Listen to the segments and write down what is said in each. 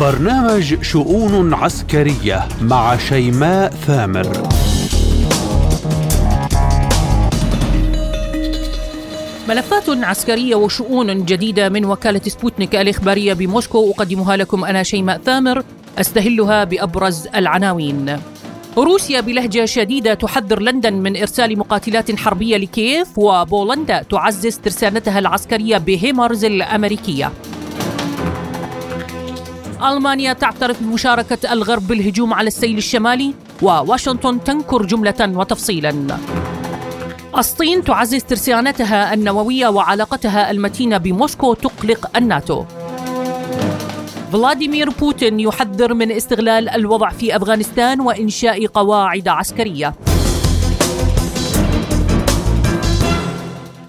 برنامج شؤون عسكرية مع شيماء ثامر. ملفات عسكرية وشؤون جديدة من وكالة سبوتنيك الإخبارية بموسكو. أقدمها لكم أنا شيماء ثامر أستهلها بأبرز العناوين. روسيا بلهجة شديدة تحذر لندن من إرسال مقاتلات حربية لكييف وبولندا تعزز ترسانتها العسكرية بهيمرز الأمريكية. ألمانيا تعترف بمشاركة الغرب بالهجوم على السيل الشمالي وواشنطن تنكر جملة وتفصيلا الصين تعزز ترسانتها النووية وعلاقتها المتينة بموسكو تقلق الناتو فلاديمير بوتين يحذر من استغلال الوضع في أفغانستان وإنشاء قواعد عسكرية.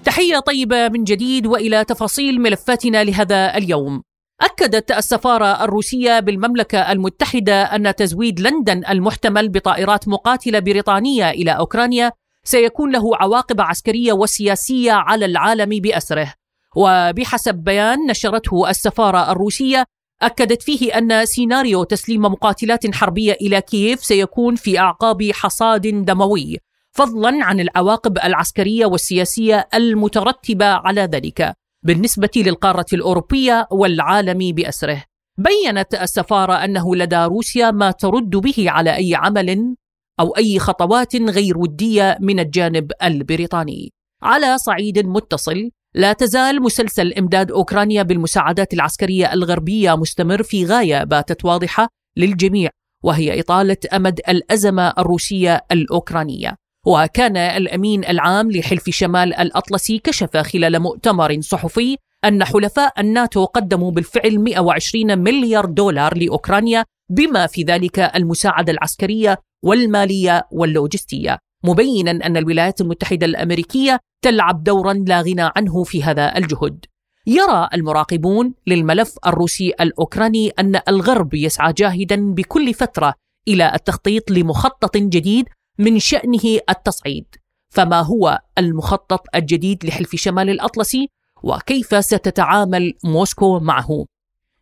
تحية طيبة من جديد وإلى تفاصيل ملفاتنا لهذا اليوم. أكدت السفارة الروسية بالمملكة المتحدة أن تزويد لندن المحتمل بطائرات مقاتلة بريطانية إلى أوكرانيا سيكون له عواقب عسكرية وسياسية على العالم بأسره. وبحسب بيان نشرته السفارة الروسية أكدت فيه أن سيناريو تسليم مقاتلات حربية إلى كييف سيكون في أعقاب حصاد دموي فضلا عن العواقب العسكرية والسياسية المترتبة على ذلك بالنسبة للقارة الأوروبية والعالم بأسره بينت السفارة أنه لدى روسيا ما ترد به على أي عمل أو أي خطوات غير ودية من الجانب البريطاني على صعيد متصل لا تزال مسلسل إمداد أوكرانيا بالمساعدات العسكرية الغربية مستمر في غاية باتت واضحة للجميع وهي إطالة أمد الأزمة الروسية الأوكرانية. وكان الأمين العام لحلف شمال الأطلسي كشف خلال مؤتمر صحفي أن حلفاء الناتو قدموا بالفعل 120 مليار دولار لأوكرانيا بما في ذلك المساعدة العسكرية والمالية واللوجستية. مبينا أن الولايات المتحدة الأمريكية تلعب دورا لا غنى عنه في هذا الجهد. يرى المراقبون للملف الروسي الأوكراني أن الغرب يسعى جاهدا بكل فترة إلى التخطيط لمخطط جديد من شأنه التصعيد. فما هو المخطط الجديد لحلف شمال الأطلسي وكيف ستتعامل موسكو معه؟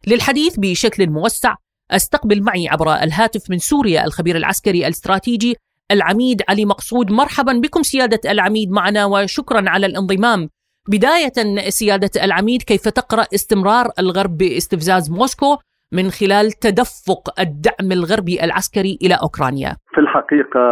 للحديث بشكل موسع استقبل معي عبر الهاتف من سوريا الخبير العسكري الاستراتيجي العميد علي مقصود مرحبا بكم سيادة العميد معنا وشكرا على الانضمام بداية سيادة العميد كيف تقرأ استمرار الغرب باستفزاز موسكو من خلال تدفق الدعم الغربي العسكري إلى أوكرانيا. في الحقيقة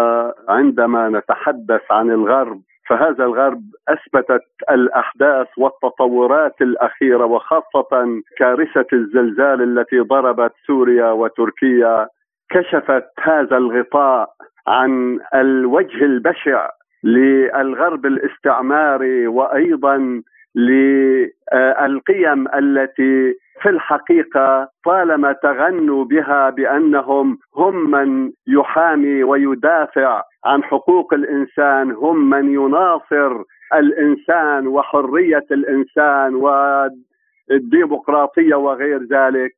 عندما نتحدث عن الغرب فهذا الغرب أثبتت الأحداث والتطورات الأخيرة وخاصة كارثة الزلزال التي ضربت سوريا وتركيا كشفت هذا الغطاء عن الوجه البشع للغرب الاستعماري وأيضا للقيم التي في الحقيقة طالما تغنوا بها بأنهم هم من يحامي ويدافع عن حقوق الإنسان هم من يناصر الإنسان وحرية الإنسان والديمقراطية وغير ذلك.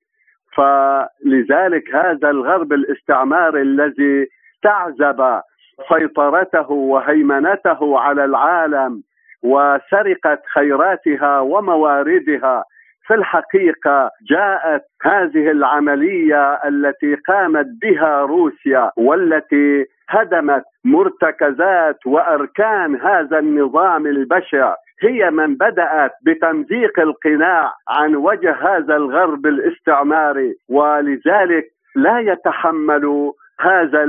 فلذلك هذا الغرب الاستعماري الذي استعذب سيطرته وهيمنته على العالم وسرقت خيراتها ومواردها. في الحقيقة جاءت هذه العملية التي قامت بها روسيا والتي هدمت مرتكزات وأركان هذا النظام البشع. هي من بدأت بتمزيق القناع عن وجه هذا الغرب الاستعماري ولذلك لا يتحمل هذا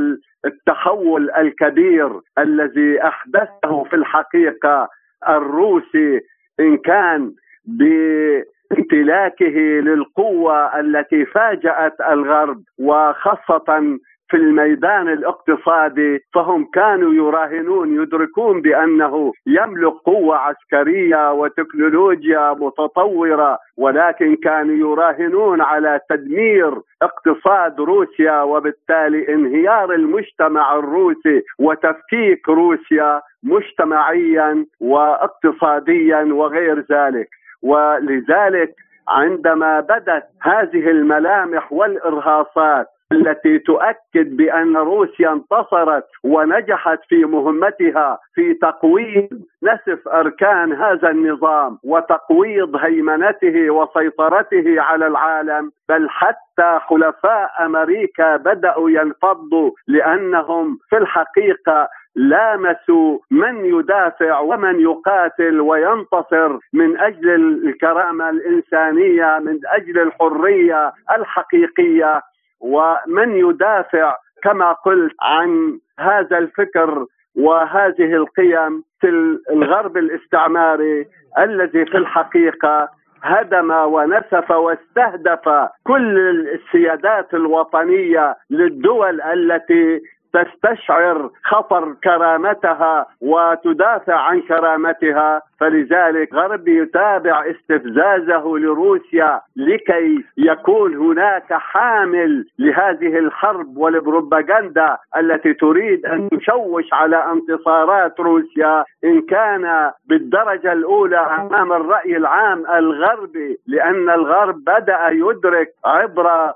التحول الكبير الذي أحدثه في الحقيقة الروسي إن كان بامتلاكه للقوة التي فاجأت الغرب وخاصة في الميدان الاقتصادي فهم كانوا يراهنون يدركون بأنه يملك قوة عسكرية وتكنولوجيا متطورة ولكن كانوا يراهنون على تدمير اقتصاد روسيا وبالتالي انهيار المجتمع الروسي وتفكيك روسيا مجتمعيا واقتصاديا وغير ذلك. ولذلك عندما بدت هذه الملامح والإرهاصات التي تؤكد بأن روسيا انتصرت ونجحت في مهمتها في تقويض نسف أركان هذا النظام وتقويض هيمنته وسيطرته على العالم بل حتى حلفاء أمريكا بدأوا ينفضوا لأنهم في الحقيقة لامسوا من يدافع ومن يقاتل وينتصر من أجل الكرامة الإنسانية من أجل الحرية الحقيقية. ومن يدافع كما قلت عن هذا الفكر وهذه القيم في الغرب الاستعماري الذي في الحقيقة هدم ونسف واستهدف كل السيادات الوطنية للدول التي تستشعر خطر كرامتها وتدافع عن كرامتها. فلذلك غرب يتابع استفزازه لروسيا لكي يكون هناك حامل لهذه الحرب والبروباغندا التي تريد أن تشوش على انتصارات روسيا. إن كان بالدرجة الأولى أمام الرأي العام الغربي لأن الغرب بدأ يدرك عبر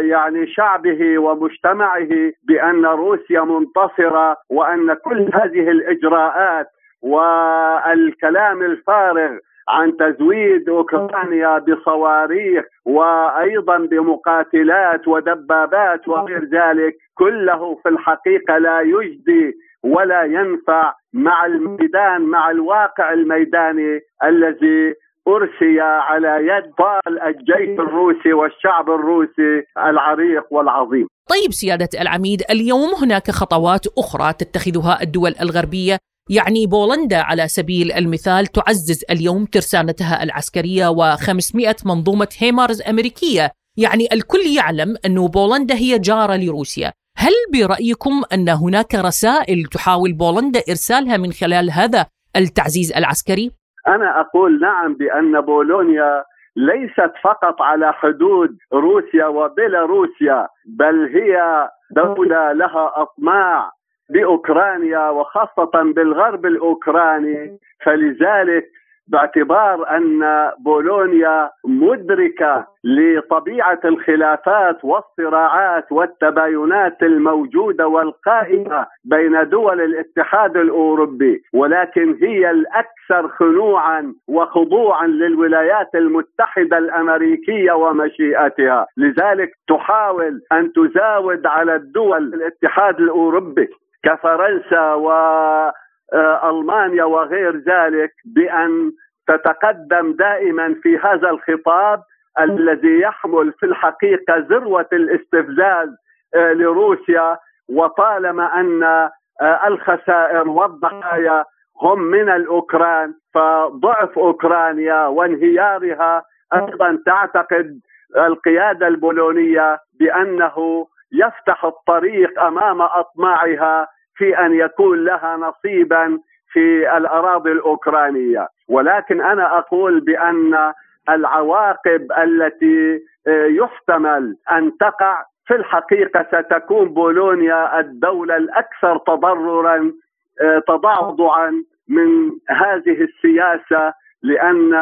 يعني شعبه ومجتمعه بأن روسيا منتصرة وأن كل هذه الإجراءات والكلام الفارغ عن تزويد أوكرانيا بصواريخ وأيضا بمقاتلات ودبابات وغير ذلك كله في الحقيقة لا يجدي ولا ينفع مع الميدان مع الواقع الميداني الذي أرسي على يد طال الجيش الروسي والشعب الروسي العريق والعظيم. طيب سيادة العميد اليوم هناك خطوات أخرى تتخذها الدول الغربية. يعني بولندا على سبيل المثال تعزز اليوم ترسانتها العسكرية و500 منظومة هيمارز أمريكية. يعني الكل يعلم أن بولندا هي جارة لروسيا. هل برأيكم أن هناك رسائل تحاول بولندا إرسالها من خلال هذا التعزيز العسكري؟ أنا أقول نعم بأن بولونيا ليست فقط على حدود روسيا وبيلاروسيا بل هي دولة لها أطماع بأوكرانيا وخاصة بالغرب الأوكراني. فلذلك باعتبار أن بولونيا مدركة لطبيعة الخلافات والصراعات والتباينات الموجودة والقائمة بين دول الاتحاد الأوروبي ولكن هي الأكثر خنوعا وخضوعا للولايات المتحدة الأمريكية ومشيئتها. لذلك تحاول أن تزاود على الدول الاتحاد الأوروبي كفرنسا و ألمانيا وغير ذلك بأن تتقدم دائما في هذا الخطاب الذي يحمل في الحقيقة ذروة الاستفزاز آه، لروسيا. وطالما أن آه، الخسائر والضحايا هم من الأوكران فضعف أوكرانيا وانهيارها أيضا تعتقد القيادة البولونية بأنه يفتح الطريق أمام أطماعها في أن يكون لها نصيبا في الأراضي الأوكرانية. ولكن أنا أقول بأن العواقب التي آه، يحتمل أن تقع في الحقيقة ستكون بولونيا الدولة الأكثر تضررا آه، تضعضعا من هذه السياسة لأن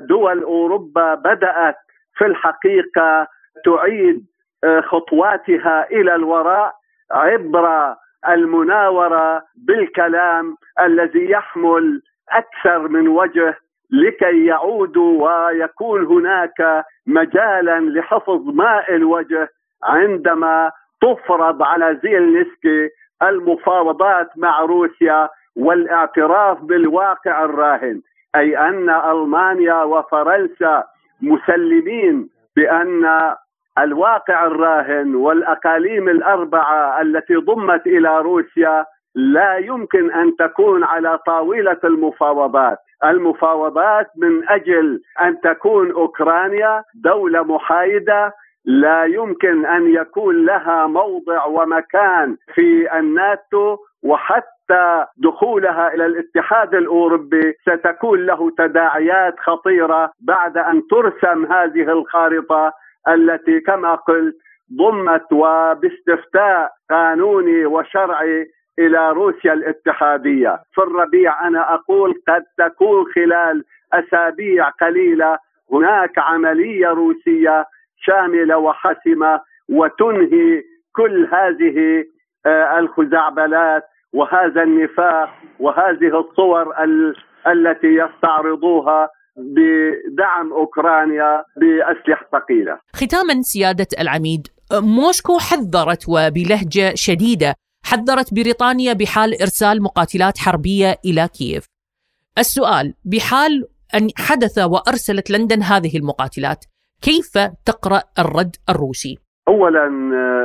دول أوروبا بدأت في الحقيقة تعيد آه، خطواتها إلى الوراء عبر المناورة بالكلام الذي يحمل أكثر من وجه لكي يعودوا ويكون هناك مجالا لحفظ ماء الوجه عندما تفرض على زيلنسكي المفاوضات مع روسيا والاعتراف بالواقع الراهن أي أن ألمانيا وفرنسا مسلمين بأن الواقع الراهن والأقاليم الأربعة التي ضمت إلى روسيا لا يمكن أن تكون على طاولة المفاوضات، المفاوضات من أجل أن تكون أوكرانيا دولة محايدة لا يمكن أن يكون لها موضع ومكان في الناتو وحتى دخولها إلى الاتحاد الأوروبي ستكون له تداعيات خطيرة بعد أن ترسم هذه الخارطة. التي كما قلت ضمت وباستفتاء قانوني وشرعي إلى روسيا الاتحادية، في الربيع أنا أقول قد تكون خلال أسابيع قليلة هناك عملية روسية شاملة وحاسمه وتنهي كل هذه آه، الخزعبلات وهذا النفاق وهذه الصور ال التي يستعرضوها بدعم أوكرانيا بأسلحة ثقيلة. ختاما سيادة العميد موسكو حذرت وبلهجة شديدة حذرت بريطانيا بحال إرسال مقاتلات حربية إلى كييف. السؤال بحال أن حدث وأرسلت لندن هذه المقاتلات كيف تقرأ الرد الروسي؟ اولا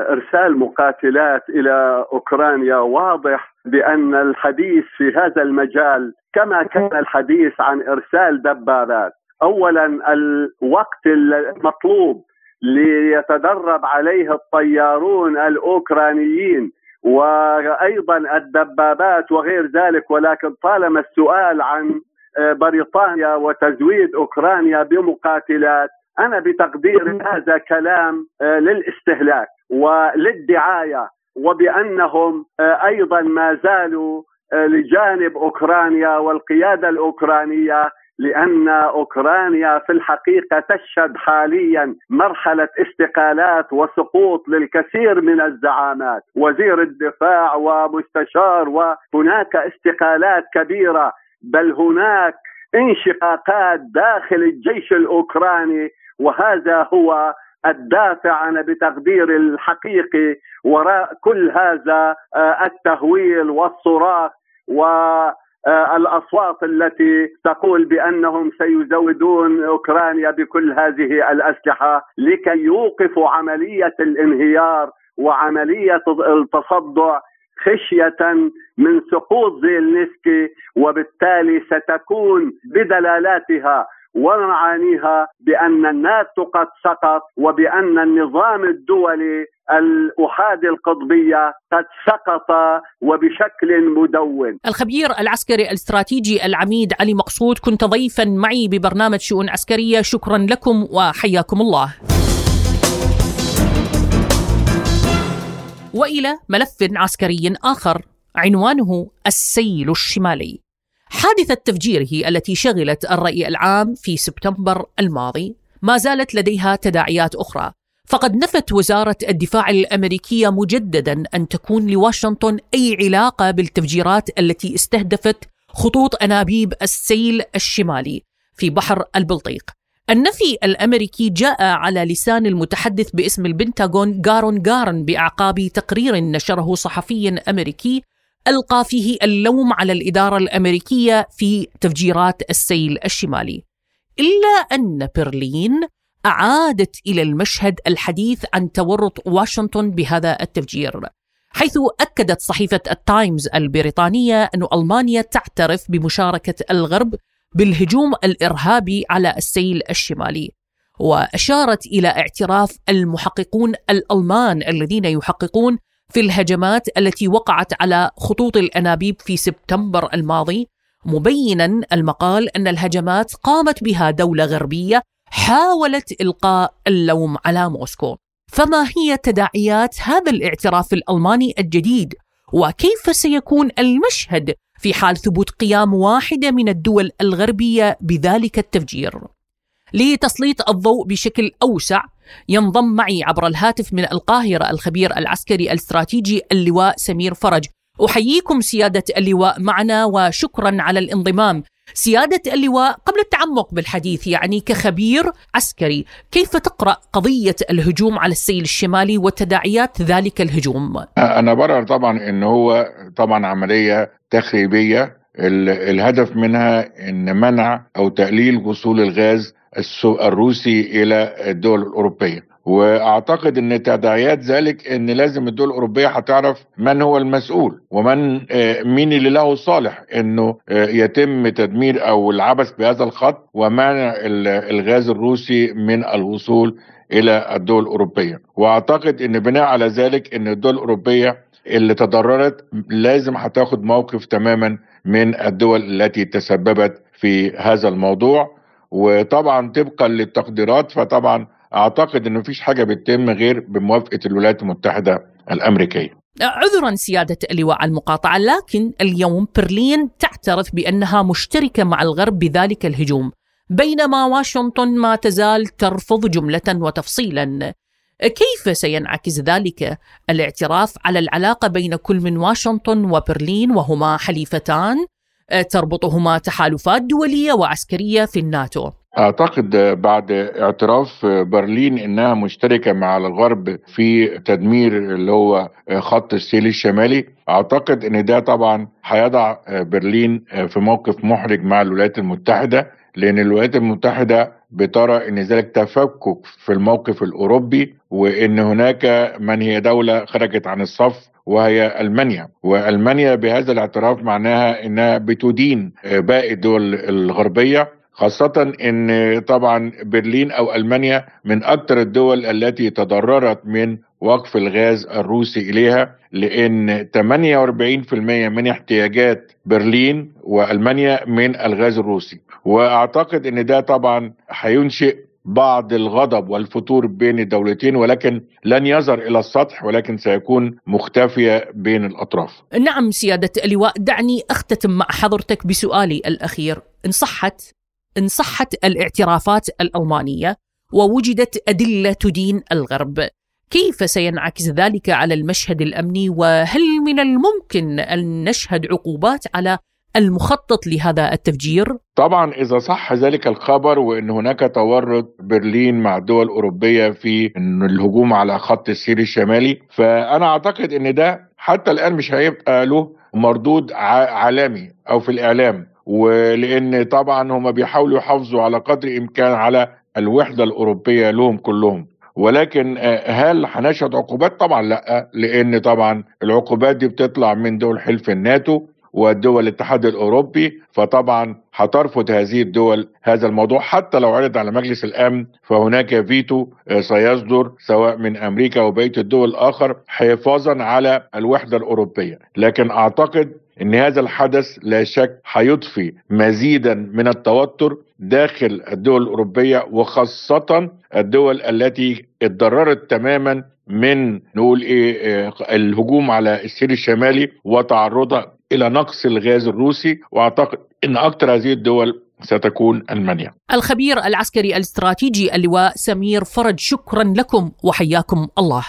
إرسال مقاتلات إلى أوكرانيا واضح بأن الحديث في هذا المجال كما كان الحديث عن إرسال دبابات. اولا الوقت المطلوب ليتدرب عليه الطيارون الأوكرانيين وأيضا الدبابات وغير ذلك ولكن طالما السؤال عن بريطانيا وتزويد أوكرانيا بمقاتلات أنا بتقدير هذا كلام للاستهلاك وللدعاية. وبأنهم أيضا ما زالوا لجانب أوكرانيا والقيادة الأوكرانية لأن أوكرانيا في الحقيقة تشهد حاليا مرحلة استقالات وسقوط للكثير من الزعامات، وزير الدفاع ومستشار وهناك استقالات كبيرة بل هناك انشقاقات داخل الجيش الأوكراني وهذا هو الدافع أنا بتقدير الحقيقي وراء كل هذا التهويل والصراخ والأصوات التي تقول بأنهم سيزودون أوكرانيا بكل هذه الأسلحة لكي يوقفوا عملية الانهيار وعملية التصدع خشية من سقوط زيلنسكي وبالتالي ستكون بدلالاتها ومعانيها بأن الناتو قد سقط وبأن النظام الدولي الأحادي القطبية قد سقط وبشكل مدون. الخبير العسكري الاستراتيجي العميد علي مقصود كنت ضيفا معي ببرنامج شؤون عسكرية شكرا لكم وحياكم الله. وإلى ملف عسكري آخر عنوانه السيل الشمالي. حادثة تفجيره التي شغلت الرأي العام في سبتمبر الماضي ما زالت لديها تداعيات أخرى فقد نفت وزارة الدفاع الأمريكية مجددا أن تكون لواشنطن أي علاقة بالتفجيرات التي استهدفت خطوط أنابيب السيل الشمالي في بحر البلطيق. النفي الأمريكي جاء على لسان المتحدث باسم البنتاغون جارون جارن بأعقاب تقرير نشره صحفي أمريكي ألقى فيه اللوم على الإدارة الأمريكية في تفجيرات السيل الشمالي إلا أن برلين أعادت إلى المشهد الحديث عن تورط واشنطن بهذا التفجير حيث أكدت صحيفة التايمز البريطانية أن ألمانيا تعترف بمشاركة الغرب بالهجوم الإرهابي على السيل الشمالي وأشارت إلى اعتراف المحققون الألمان الذين يحققون في الهجمات التي وقعت على خطوط الأنابيب في سبتمبر الماضي. مبينا المقال أن الهجمات قامت بها دولة غربية حاولت إلقاء اللوم على موسكو. فما هي تداعيات هذا الاعتراف الألماني الجديد؟ وكيف سيكون المشهد في حال ثبوت قيام واحدة من الدول الغربية بذلك التفجير؟ لتسليط الضوء بشكل أوسع ينضم معي عبر الهاتف من القاهرة الخبير العسكري الاستراتيجي اللواء سمير فرج. أحييكم سيادة اللواء معنا وشكرا على الانضمام. سيادة اللواء قبل التعمق بالحديث يعني كخبير عسكري كيف تقرأ قضية الهجوم على السيل الشمالي وتداعيات ذلك الهجوم؟ أنا برر طبعا أنه هو طبعا عملية تخريبية الهدف منها أن منع أو تقليل وصول الغاز الروسي إلى الدول الأوروبية. وأعتقد إن تداعيات ذلك إن لازم الدول الأوروبية هتعرف من هو المسؤول ومن مين اللي له صالح إنه يتم تدمير أو العبث بهذا الخط ومنع الغاز الروسي من الوصول إلى الدول الأوروبية. وأعتقد إن بناء على ذلك إن الدول الأوروبية اللي تضررت لازم هتاخد موقف تماما من الدول التي تسببت في هذا الموضوع وطبعا طبقا للتقديرات فطبعا أعتقد إنه مفيش حاجة بتتم غير بموافقة الولايات المتحدة الأمريكية. عذرا سيادة اللواء على المقاطعة لكن اليوم برلين تعترف بأنها مشتركة مع الغرب بذلك الهجوم بينما واشنطن ما تزال ترفض جملة وتفصيلا. كيف سينعكس ذلك الاعتراف على العلاقة بين كل من واشنطن وبرلين وهما حليفتان؟ تربطهما تحالفات دولية وعسكرية في الناتو. أعتقد بعد اعتراف برلين إنها مشتركة مع الغرب في تدمير اللي هو خط السيل الشمالي أعتقد إن ده طبعا هيضع برلين في موقف محرج مع الولايات المتحدة لأن الولايات المتحدة بترى إن ذلك تفكك في الموقف الأوروبي وإن هناك من هي دولة خرجت عن الصف وهي ألمانيا. وألمانيا بهذا الاعتراف معناها إنها بتدين باقي الدول الغربية خاصة إن طبعا برلين أو ألمانيا من أكثر الدول التي تضررت من وقف الغاز الروسي إليها لأن 48% من احتياجات برلين وألمانيا من الغاز الروسي وأعتقد إن ده طبعا هينشئ بعض الغضب والفتور بين الدولتين ولكن لن يظهر إلى السطح ولكن سيكون مختفية بين الأطراف. نعم سيادة اللواء دعني أختتم مع حضرتك بسؤالي الأخير إن صحت إن صحت الاعترافات الألمانية ووجدت أدلة تدين الغرب كيف سينعكس ذلك على المشهد الأمني؟ وهل من الممكن أن نشهد عقوبات على المخطط لهذا التفجير؟ طبعا إذا صح ذلك الخبر وإن هناك تورط برلين مع الدول الأوروبية في الهجوم على خط السير الشمالي فأنا أعتقد إن ده حتى الآن مش هيبقى له مردود عالمي أو في الإعلام. ولأن طبعا هم بيحاولوا يحافظوا على قدر امكان على الوحدة الأوروبية لهم كلهم. ولكن هل هنشهد عقوبات؟ طبعا لا لأن طبعا العقوبات دي بتطلع من دول حلف الناتو ودول الاتحاد الأوروبي فطبعا هترفض هذه الدول هذا الموضوع حتى لو عرض على مجلس الأمن فهناك فيتو سيصدر سواء من أمريكا وبقية الدول الآخر حفاظا على الوحدة الأوروبية لكن أعتقد إن هذا الحدث لا شك هيضفي مزيدا من التوتر داخل الدول الأوروبية وخاصة الدول التي اتضررت تماما من نقول إيه الهجوم على السير الشمالي وتعرضها إلى نقص الغاز الروسي وأعتقد إن أكثر هذه الدول ستكون ألمانيا. الخبير العسكري الاستراتيجي اللواء سمير فرج شكرا لكم وحياكم الله.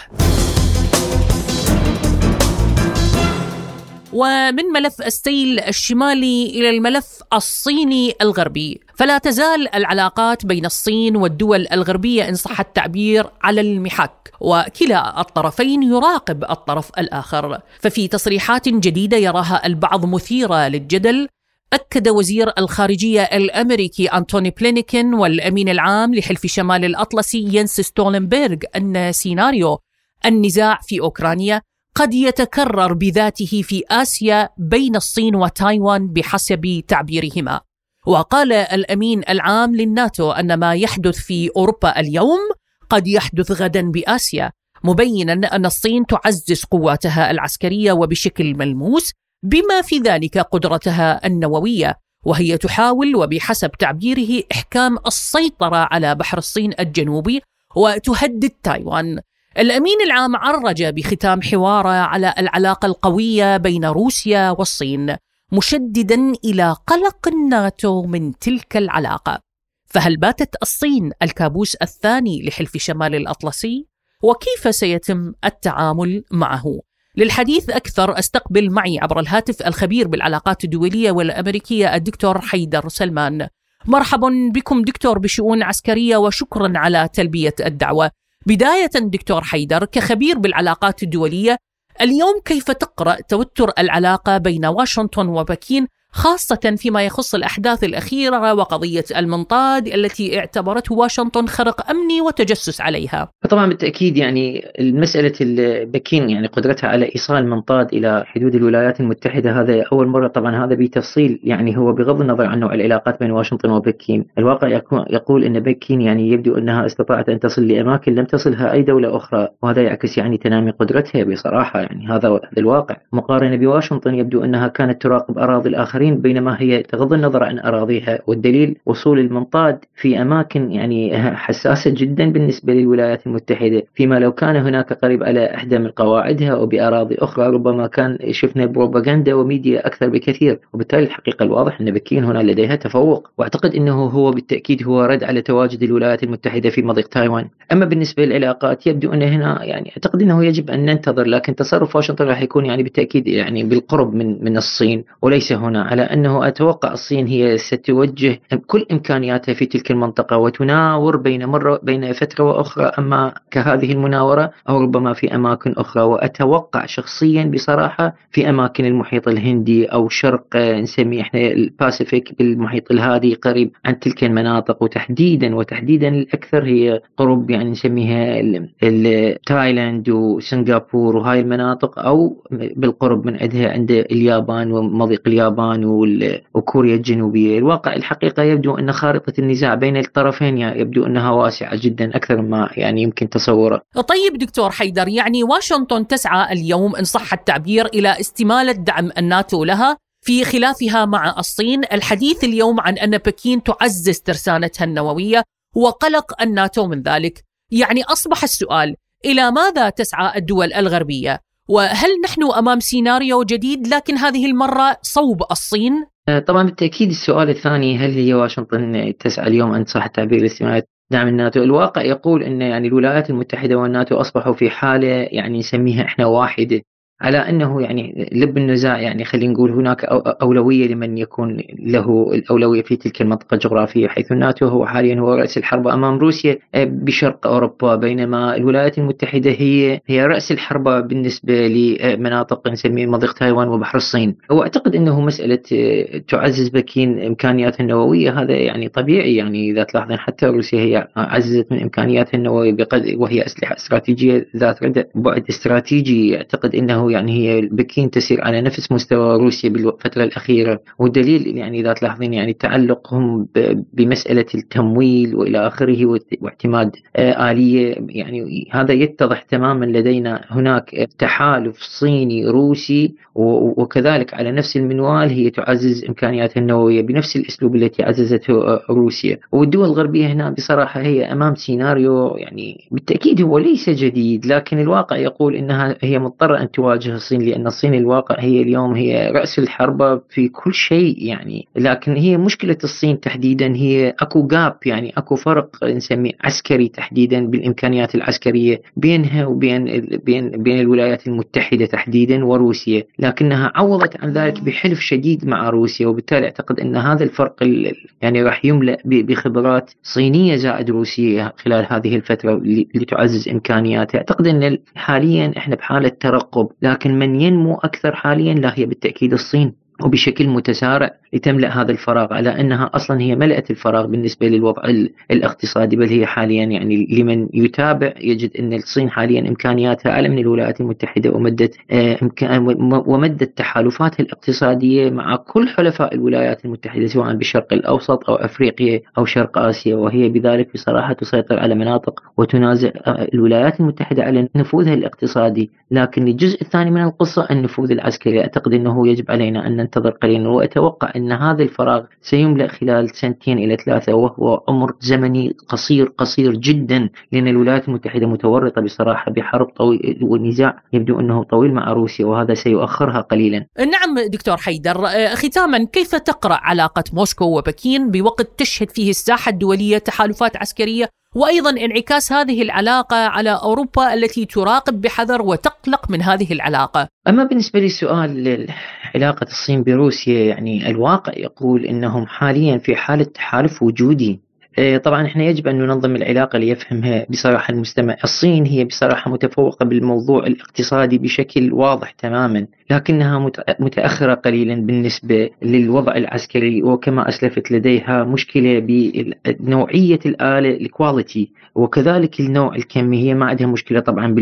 ومن ملف السيل الشمالي إلى الملف الصيني الغربي، فلا تزال العلاقات بين الصين والدول الغربية إن صح التعبير على المحك، وكلا الطرفين يراقب الطرف الآخر، ففي تصريحات جديدة يراها البعض مثيرة للجدل أكد وزير الخارجية الأمريكي أنتوني بلينكين والأمين العام لحلف شمال الأطلسي ينس ستولنبرغ أن سيناريو النزاع في أوكرانيا قد يتكرر بذاته في آسيا بين الصين وتايوان بحسب تعبيرهما وقال الأمين العام للناتو أن ما يحدث في أوروبا اليوم قد يحدث غدا بآسيا مبينا أن الصين تعزز قواتها العسكرية وبشكل ملموس بما في ذلك قدرتها النووية وهي تحاول وبحسب تعبيره إحكام السيطرة على بحر الصين الجنوبي وتهدد تايوان. الأمين العام عرج بختام حواره على العلاقة القوية بين روسيا والصين مشددا إلى قلق الناتو من تلك العلاقة. فهل باتت الصين الكابوس الثاني لحلف شمال الأطلسي؟ وكيف سيتم التعامل معه؟ للحديث أكثر أستقبل معي عبر الهاتف الخبير بالعلاقات الدولية والأمريكية الدكتور حيدر سلمان مرحبا بكم دكتور بشؤون عسكرية وشكرا على تلبية الدعوة بداية دكتور حيدر كخبير بالعلاقات الدولية اليوم كيف تقرأ توتر العلاقة بين واشنطن وبكين خاصة فيما يخص الأحداث الأخيرة وقضية المنطاد التي اعتبرته واشنطن خرق أمني وتجسس عليها. طبعا بالتأكيد يعني مسألة بكين يعني قدرتها على إيصال منطاد إلى حدود الولايات المتحدة هذا أول مرة. طبعا هذا بتفصيل يعني هو بغض النظر عن نوع العلاقات بين واشنطن وبكين. الواقع يقول أن بكين يعني يبدو أنها استطاعت أن تصل لأماكن لم تصلها أي دولة أخرى وهذا يعكس يعني تنامي قدرتها بصراحة. يعني هذا الواقع. مقارنة بواشنطن يبدو أنها كانت تراقب أراضي الآخرين البحرين بينما هي تغض النظر عن أراضيها. والدليل وصول المنطاد في أماكن يعني حساسة جدا بالنسبة للولايات المتحدة. فيما لو كان هناك قريب على إحدى من قواعدها أو بأراضي أخرى ربما كان شفنا بروباغندا وميديا أكثر بكثير. وبالتالي الحقيقة الواضح أن بكين هنا لديها تفوق. وأعتقد أنه هو بالتأكيد هو رد على تواجد الولايات المتحدة في مضيق تايوان. أما بالنسبة للعلاقات يبدو أن هنا يعني أعتقد أنه يجب أن ننتظر لكن تصرف واشنطن راح يكون يعني بالتأكيد يعني بالقرب من من الصين وليس هنا على أنه أتوقع الصين هي ستوجه كل إمكانياتها في تلك المنطقة وتناور بين مرة بين فترة وأخرى. أما كهذه المناورة أو ربما في أماكن أخرى وأتوقع شخصيا بصراحة في أماكن المحيط الهندي أو شرق نسميه إحنا الباسيفيك بالمحيط الهادي قريب عن تلك المناطق. وتحديدا وتحديدا الأكثر هي قرب يعني نسميها تايلاند وسنغافور وهاي المناطق أو بالقرب من عندها عند اليابان ومضيق اليابان وكوريا الجنوبية. الواقع الحقيقة يبدو أن خارطة النزاع بين الطرفين يبدو أنها واسعة جدا أكثر ما يعني يمكن تصوره. طيب دكتور حيدر يعني واشنطن تسعى اليوم إن صح التعبير إلى استمالة دعم الناتو لها في خلافها مع الصين. الحديث اليوم عن أن بكين تعزز ترسانتها النووية وقلق الناتو من ذلك. يعني أصبح السؤال إلى ماذا تسعى الدول الغربية؟ وهل نحن أمام سيناريو جديد لكن هذه المرة صوب الصين؟ آه، طبعا بالتأكيد السؤال الثاني هل هي واشنطن تسعى اليوم أن صح التعبير لاستمالة دعم الناتو. الواقع يقول إن يعني الولايات المتحدة والناتو أصبحوا في حالة يعني نسميها إحنا واحدة على أنه يعني لب النزاع يعني خلينا نقول هناك أولوية لمن يكون له الأولوية في تلك المنطقة الجغرافية حيث الناتو هو حاليا هو رأس الحرب أمام روسيا آه، بشرق أوروبا بينما الولايات المتحدة هي هي رأس الحرب بالنسبة لمناطق نسميها مضيق تايوان وبحر الصين. وأعتقد أنه مسألة آه، تعزز بكين إمكانياتها النووية هذا يعني طبيعي يعني إذا تلاحظين حتى روسيا هي عززت من إمكانياتها النووية وهي أسلحة استراتيجية ذات بعد استراتيجي أعتقد أنه يعني هي بكين تسير على نفس مستوى روسيا بالفترة الأخيرة. والدليل يعني إذا تلاحظين يعني تعلقهم بمسألة التمويل وإلى آخره واعتماد آه، آلية. يعني هذا يتضح تماما لدينا هناك تحالف صيني روسي وكذلك على نفس المنوال هي تعزز إمكانياتها النووية بنفس الأسلوب التي عززته آه، روسيا. والدول الغربية هنا بصراحة هي أمام سيناريو يعني بالتأكيد هو ليس جديد لكن الواقع يقول أنها هي مضطرة أن تواجه تواجه الصين لأن الصين الواقع هي اليوم هي رأس الحرب في كل شيء يعني. لكن هي مشكلة الصين تحديدا هي أكو جاب يعني أكو فرق نسميه عسكري تحديدا بالإمكانيات العسكرية بينها وبين بين بين الولايات المتحدة تحديدا وروسيا. لكنها عوضت عن ذلك بحلف شديد مع روسيا وبالتالي أعتقد أن هذا الفرق يعني راح يملأ بخبرات صينية زائد روسية خلال هذه الفترة لتعزز إمكانياتها أعتقد أن حاليا إحنا بحالة ترقب لكن من ينمو أكثر حاليا لا هي بالتأكيد الصين. وبشكل متسارع لتملأ هذا الفراغ على أنها أصلا هي ملأت الفراغ بالنسبة للوضع الاقتصادي بل هي حاليا يعني لمن يتابع يجد أن الصين حاليا إمكانياتها أعلى من الولايات المتحدة ومدت آه، ومدت تحالفاتها الاقتصادية مع كل حلفاء الولايات المتحدة سواء بالشرق الأوسط أو أفريقيا أو شرق آسيا وهي بذلك بصراحة تسيطر على مناطق وتنازع آه، الولايات المتحدة على نفوذها الاقتصادي. لكن الجزء الثاني من القصة النفوذ العسكري أعتقد أنه يجب علينا أن ننتظر قليلا وأتوقع أن هذا الفراغ سيملأ خلال سنتين إلى ثلاثة وهو عمر زمني قصير قصير جدا لأن الولايات المتحدة متورطة بصراحة بحرب طويل ونزاع يبدو أنه طويل مع روسيا وهذا سيؤخرها قليلا. نعم دكتور حيدر آه، ختاما كيف تقرأ علاقة موسكو وبكين بوقت تشهد فيه الساحة الدولية تحالفات عسكرية وأيضا انعكاس هذه العلاقة على أوروبا التي تراقب بحذر وتقلق من هذه العلاقة. أما بالنسبة لسؤال علاقه الصين بروسيا يعني الواقع يقول إنهم حاليا في حالة تحالف وجودي. إيه، طبعا إحنا يجب أن ننظم العلاقة ليفهمها بصراحة المستمع، الصين هي بصراحة متفوقة بالموضوع الاقتصادي بشكل واضح تماما، لكنها متأخرة قليلا بالنسبة للوضع العسكري وكما أسلفت لديها مشكلة بنوعية الآلة الكواليتي وكذلك النوع الكمي هي ما عندها مشكلة طبعا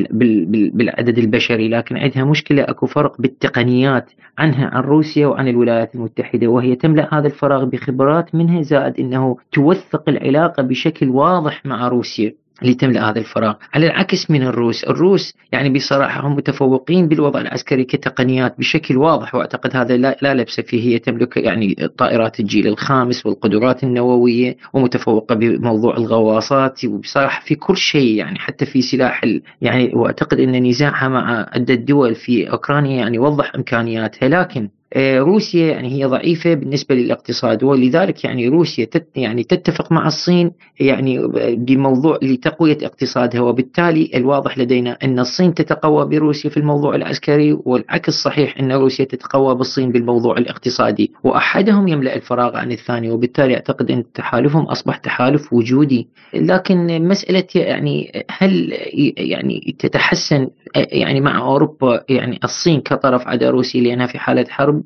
بالعدد البشري لكن عندها مشكلة أكو فرق بالتقنيات عنها عن روسيا وعن الولايات المتحدة. وهي تملأ هذا الفراغ بخبرات منها زائد إنه توثق العلاقة بشكل واضح مع روسيا. لتملأ هذا الفراغ. على العكس من الروس الروس يعني بصراحة هم متفوقين بالوضع العسكري كتقنيات بشكل واضح وأعتقد هذا لا, لا لبس فيه هي تملك يعني طائرات الجيل الخامس والقدرات النووية ومتفوقة بموضوع الغواصات وبصراحة في كل شيء يعني حتى في سلاح يعني وأعتقد أن نزاعها مع عدة دول في أوكرانيا يعني وضح إمكانياتها. لكن روسيا يعني هي ضعيفة بالنسبة للاقتصاد ولذلك يعني روسيا تت يعني تتفق مع الصين يعني بموضوع لتقوية اقتصادها وبالتالي الواضح لدينا أن الصين تتقوى بروسيا في الموضوع العسكري والعكس صحيح أن روسيا تتقوى بالصين بالموضوع الاقتصادي. وأحدهم يملأ الفراغ عن الثاني وبالتالي أعتقد أن تحالفهم أصبح تحالف وجودي. لكن مسألة يعني هل يعني تتحسن يعني مع أوروبا يعني الصين كطرف عدا روسيا لأنها في حالة حرب؟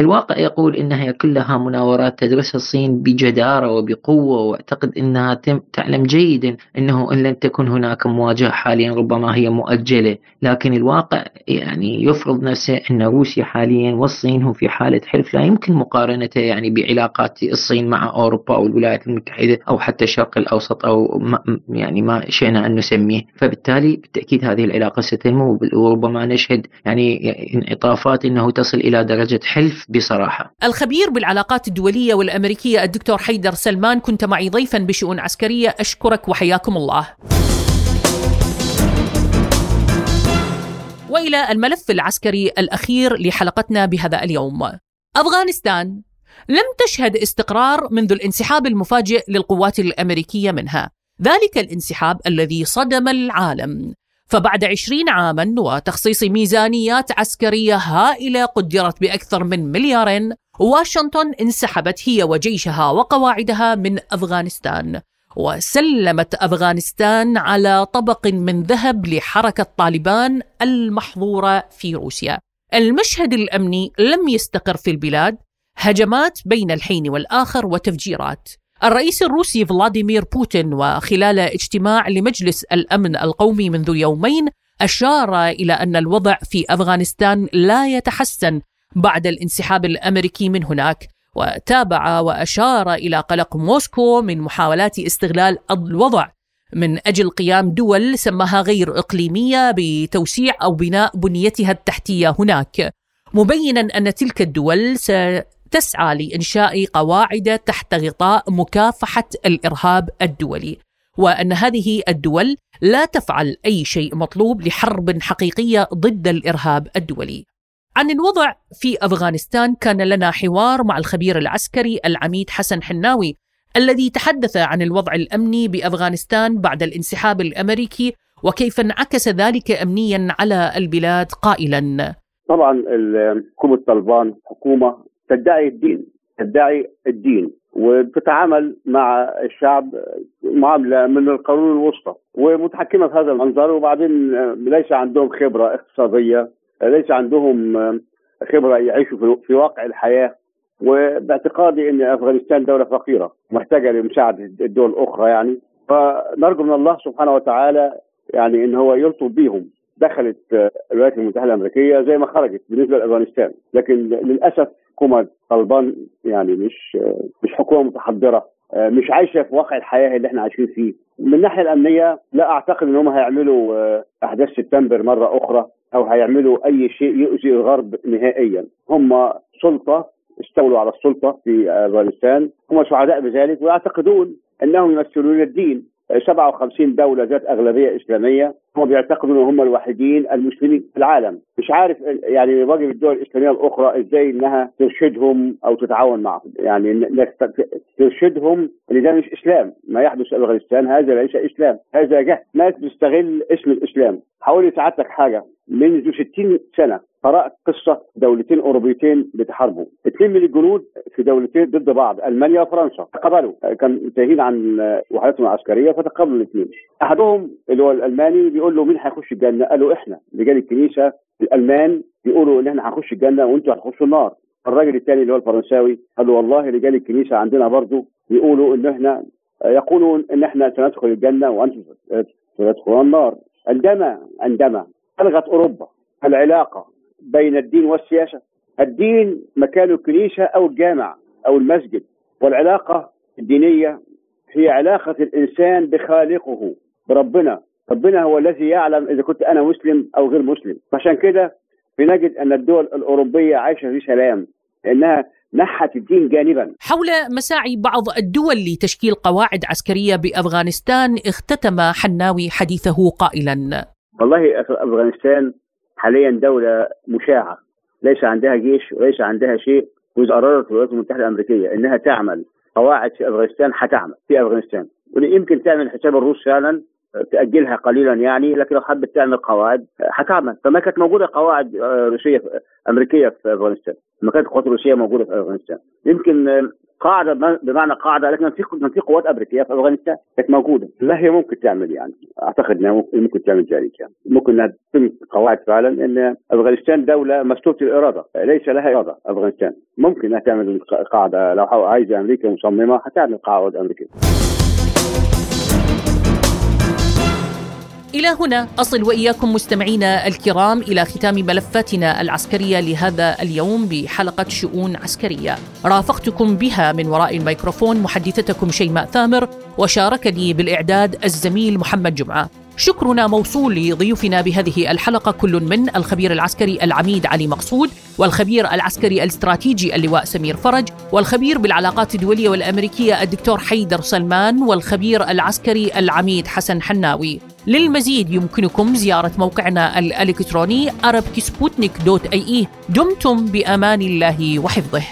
الواقع يقول إنها كلها مناورات تدرسها الصين بجدارة وبقوة وأعتقد إنها تعلم جيدا إنه إن لم تكن هناك مواجهة حاليا ربما هي مؤجلة، لكن الواقع يعني يفرض نفسه إن روسيا حاليا والصين هم في حالة حلف لا يمكن مقارنته يعني بعلاقات الصين مع أوروبا أو الولايات المتحدة أو حتى الشرق الأوسط أو ما يعني ما شئنا أن نسميه، فبالتالي بالتأكيد هذه العلاقة ستنمو وربما نشهد يعني إنعطافات إنه تصل إلى درجة درجة حلف بصراحة. الخبير بالعلاقات الدولية والأمريكية الدكتور حيدر سلمان كنت معي ضيفا بشؤون عسكرية. أشكرك وحياكم الله. وإلى الملف العسكري الأخير لحلقتنا بهذا اليوم. أفغانستان. لم تشهد استقرار منذ الانسحاب المفاجئ للقوات الأمريكية منها. ذلك الانسحاب الذي صدم العالم. فبعد عشرين عاما وتخصيص ميزانيات عسكرية هائلة قدرت بأكثر من مليار واشنطن انسحبت هي وجيشها وقواعدها من أفغانستان وسلمت أفغانستان على طبق من ذهب لحركة طالبان المحظورة في روسيا. المشهد الأمني لم يستقر في البلاد هجمات بين الحين والآخر وتفجيرات. الرئيس الروسي فلاديمير بوتين وخلال اجتماع لمجلس الأمن القومي منذ يومين أشار إلى أن الوضع في أفغانستان لا يتحسن بعد الانسحاب الأمريكي من هناك وتابع وأشار إلى قلق موسكو من محاولات استغلال الوضع من أجل قيام دول سماها غير إقليمية بتوسيع أو بناء بنيتها التحتية هناك. مبينا أن تلك الدول تسعى لإنشاء قواعد تحت غطاء مكافحة الإرهاب الدولي وأن هذه الدول لا تفعل أي شيء مطلوب لحرب حقيقية ضد الإرهاب الدولي. عن الوضع في أفغانستان كان لنا حوار مع الخبير العسكري العميد حسن حناوي الذي تحدث عن الوضع الأمني بأفغانستان بعد الانسحاب الأمريكي وكيف انعكس ذلك امنيا على البلاد قائلا طبعا حكومه طالبان حكومة تدعي الدين تدعي الدين. وبتتعامل مع الشعب معاملة من القانون الوسطى ومتحكمة في هذا المنظر. وبعدين ليس عندهم خبرة اقتصادية ليس عندهم خبرة يعيشوا في واقع الحياة. وباعتقادي إن أفغانستان دولة فقيرة محتاجة لمساعدة الدول الأخرى يعني. فنرجو من الله سبحانه وتعالى يعني إن هو يلطف بيهم دخلت الولايات المتحدة الأمريكية زي ما خرجت بالنسبة لأفغانستان. لكن للأسف حكومة طالبان يعني مش مش حكومة متحضرة مش عايشة في واقع الحياة اللي إحنا عايشين فيه. من الناحية الأمنية لا أعتقد إن هم هيعملوا أحداث سبتمبر مرة أخرى أو هيعملوا أي شيء يؤذي الغرب نهائيا. هم سلطة استولوا على السلطة في أفغانستان هم سعداء بذلك ويعتقدون أنهم يمثلون الدين. 57 دولة ذات أغلبية إسلامية هم بيعتقدوا ان هم الوحيدين المسلمين في العالم. مش عارف يعني واجب الدول الإسلامية الأخرى إزاي إنها ترشدهم أو تتعاون معهم. يعني ترشدهم إن ده مش إسلام. ما يحدث في أفغانستان هذا ليس إسلام. هذا جهل ناس بتستغل اسم الإسلام. حاولي سعادتك حاجة. منذ 60 سنة قرات قصة دولتين أوروبيتين بتحاربوا. اثنين من الجنود في دولتين ضد بعض ألمانيا وفرنسا. تقبلوا كان منتهين عن وحداتهم العسكرية فتقبلوا الاثنين. أحدهم اللي هو الألماني بيقول له مين هيخش الجنة؟ قالوا إحنا. رجال الكنيسة الألمان بيقولوا إن إحنا هنخش الجنة وأنتوا هتخشوا النار. الراجل الثاني اللي هو الفرنساوي قال له والله رجال الكنيسة عندنا برضه بيقولوا إن إحنا يقولون إن إحنا سندخل الجنة وأنتم ستدخلون النار. عندما عندما ألغت أوروبا العلاقة بين الدين والسياسة. الدين مكانه الكنيسة أو الجامع أو المسجد والعلاقة الدينية هي علاقة الإنسان بخالقه بربنا. ربنا هو الذي يعلم إذا كنت أنا مسلم أو غير مسلم. عشان كده بنجد أن الدول الأوروبية عايشة في سلام لأنها نحت الدين جانبا. حول مساعي بعض الدول لتشكيل قواعد عسكرية بأفغانستان اختتم حناوي حديثه قائلا. والله أفغانستان حاليا دولة مشاعة. ليس عندها جيش وليس عندها شيء. وإذا قررت الولايات المتحدة الأمريكية إنها تعمل قواعد في أفغانستان هتعمل في أفغانستان. يمكن تعمل حساب الروس فعلا تأجلها قليلا يعني لكن لو حبت تعمل قواعد هتعمل فما كانت موجودة قواعد روسية أمريكية في أفغانستان. ما كانت قوات روسية موجودة في أفغانستان. يمكن قاعدة بمعنى قاعدة لكن في في قوات أمريكية في أفغانستان كانت موجودة. لا هي ممكن تعمل يعني. أعتقد إنها ممكن تعمل ذلك يعني. ممكن إنها تتم قواعد فعلا إن أفغانستان دولة مسلوبه الإرادة. ليس لها إرادة أفغانستان. ممكن إنها تعمل قاعدة. لو عايزة أمريكا مصممة هتعمل قواعد أمريكية. إلى هنا أصل وإياكم مستمعينا الكرام إلى ختام ملفاتنا العسكرية لهذا اليوم بحلقة شؤون عسكرية. رافقتكم بها من وراء الميكروفون محدثتكم شيماء ثامر وشاركني بالإعداد الزميل محمد جمعة. شكرنا موصول لضيوفنا بهذه الحلقة كل من الخبير العسكري العميد علي مقصود والخبير العسكري الاستراتيجي اللواء سمير فرج والخبير بالعلاقات الدولية والأمريكية الدكتور حيدر سلمان والخبير العسكري العميد حسن حناوي. للمزيد يمكنكم زيارة موقعنا الإلكتروني arabksputnik.ie دمتم بأمان الله وحفظه.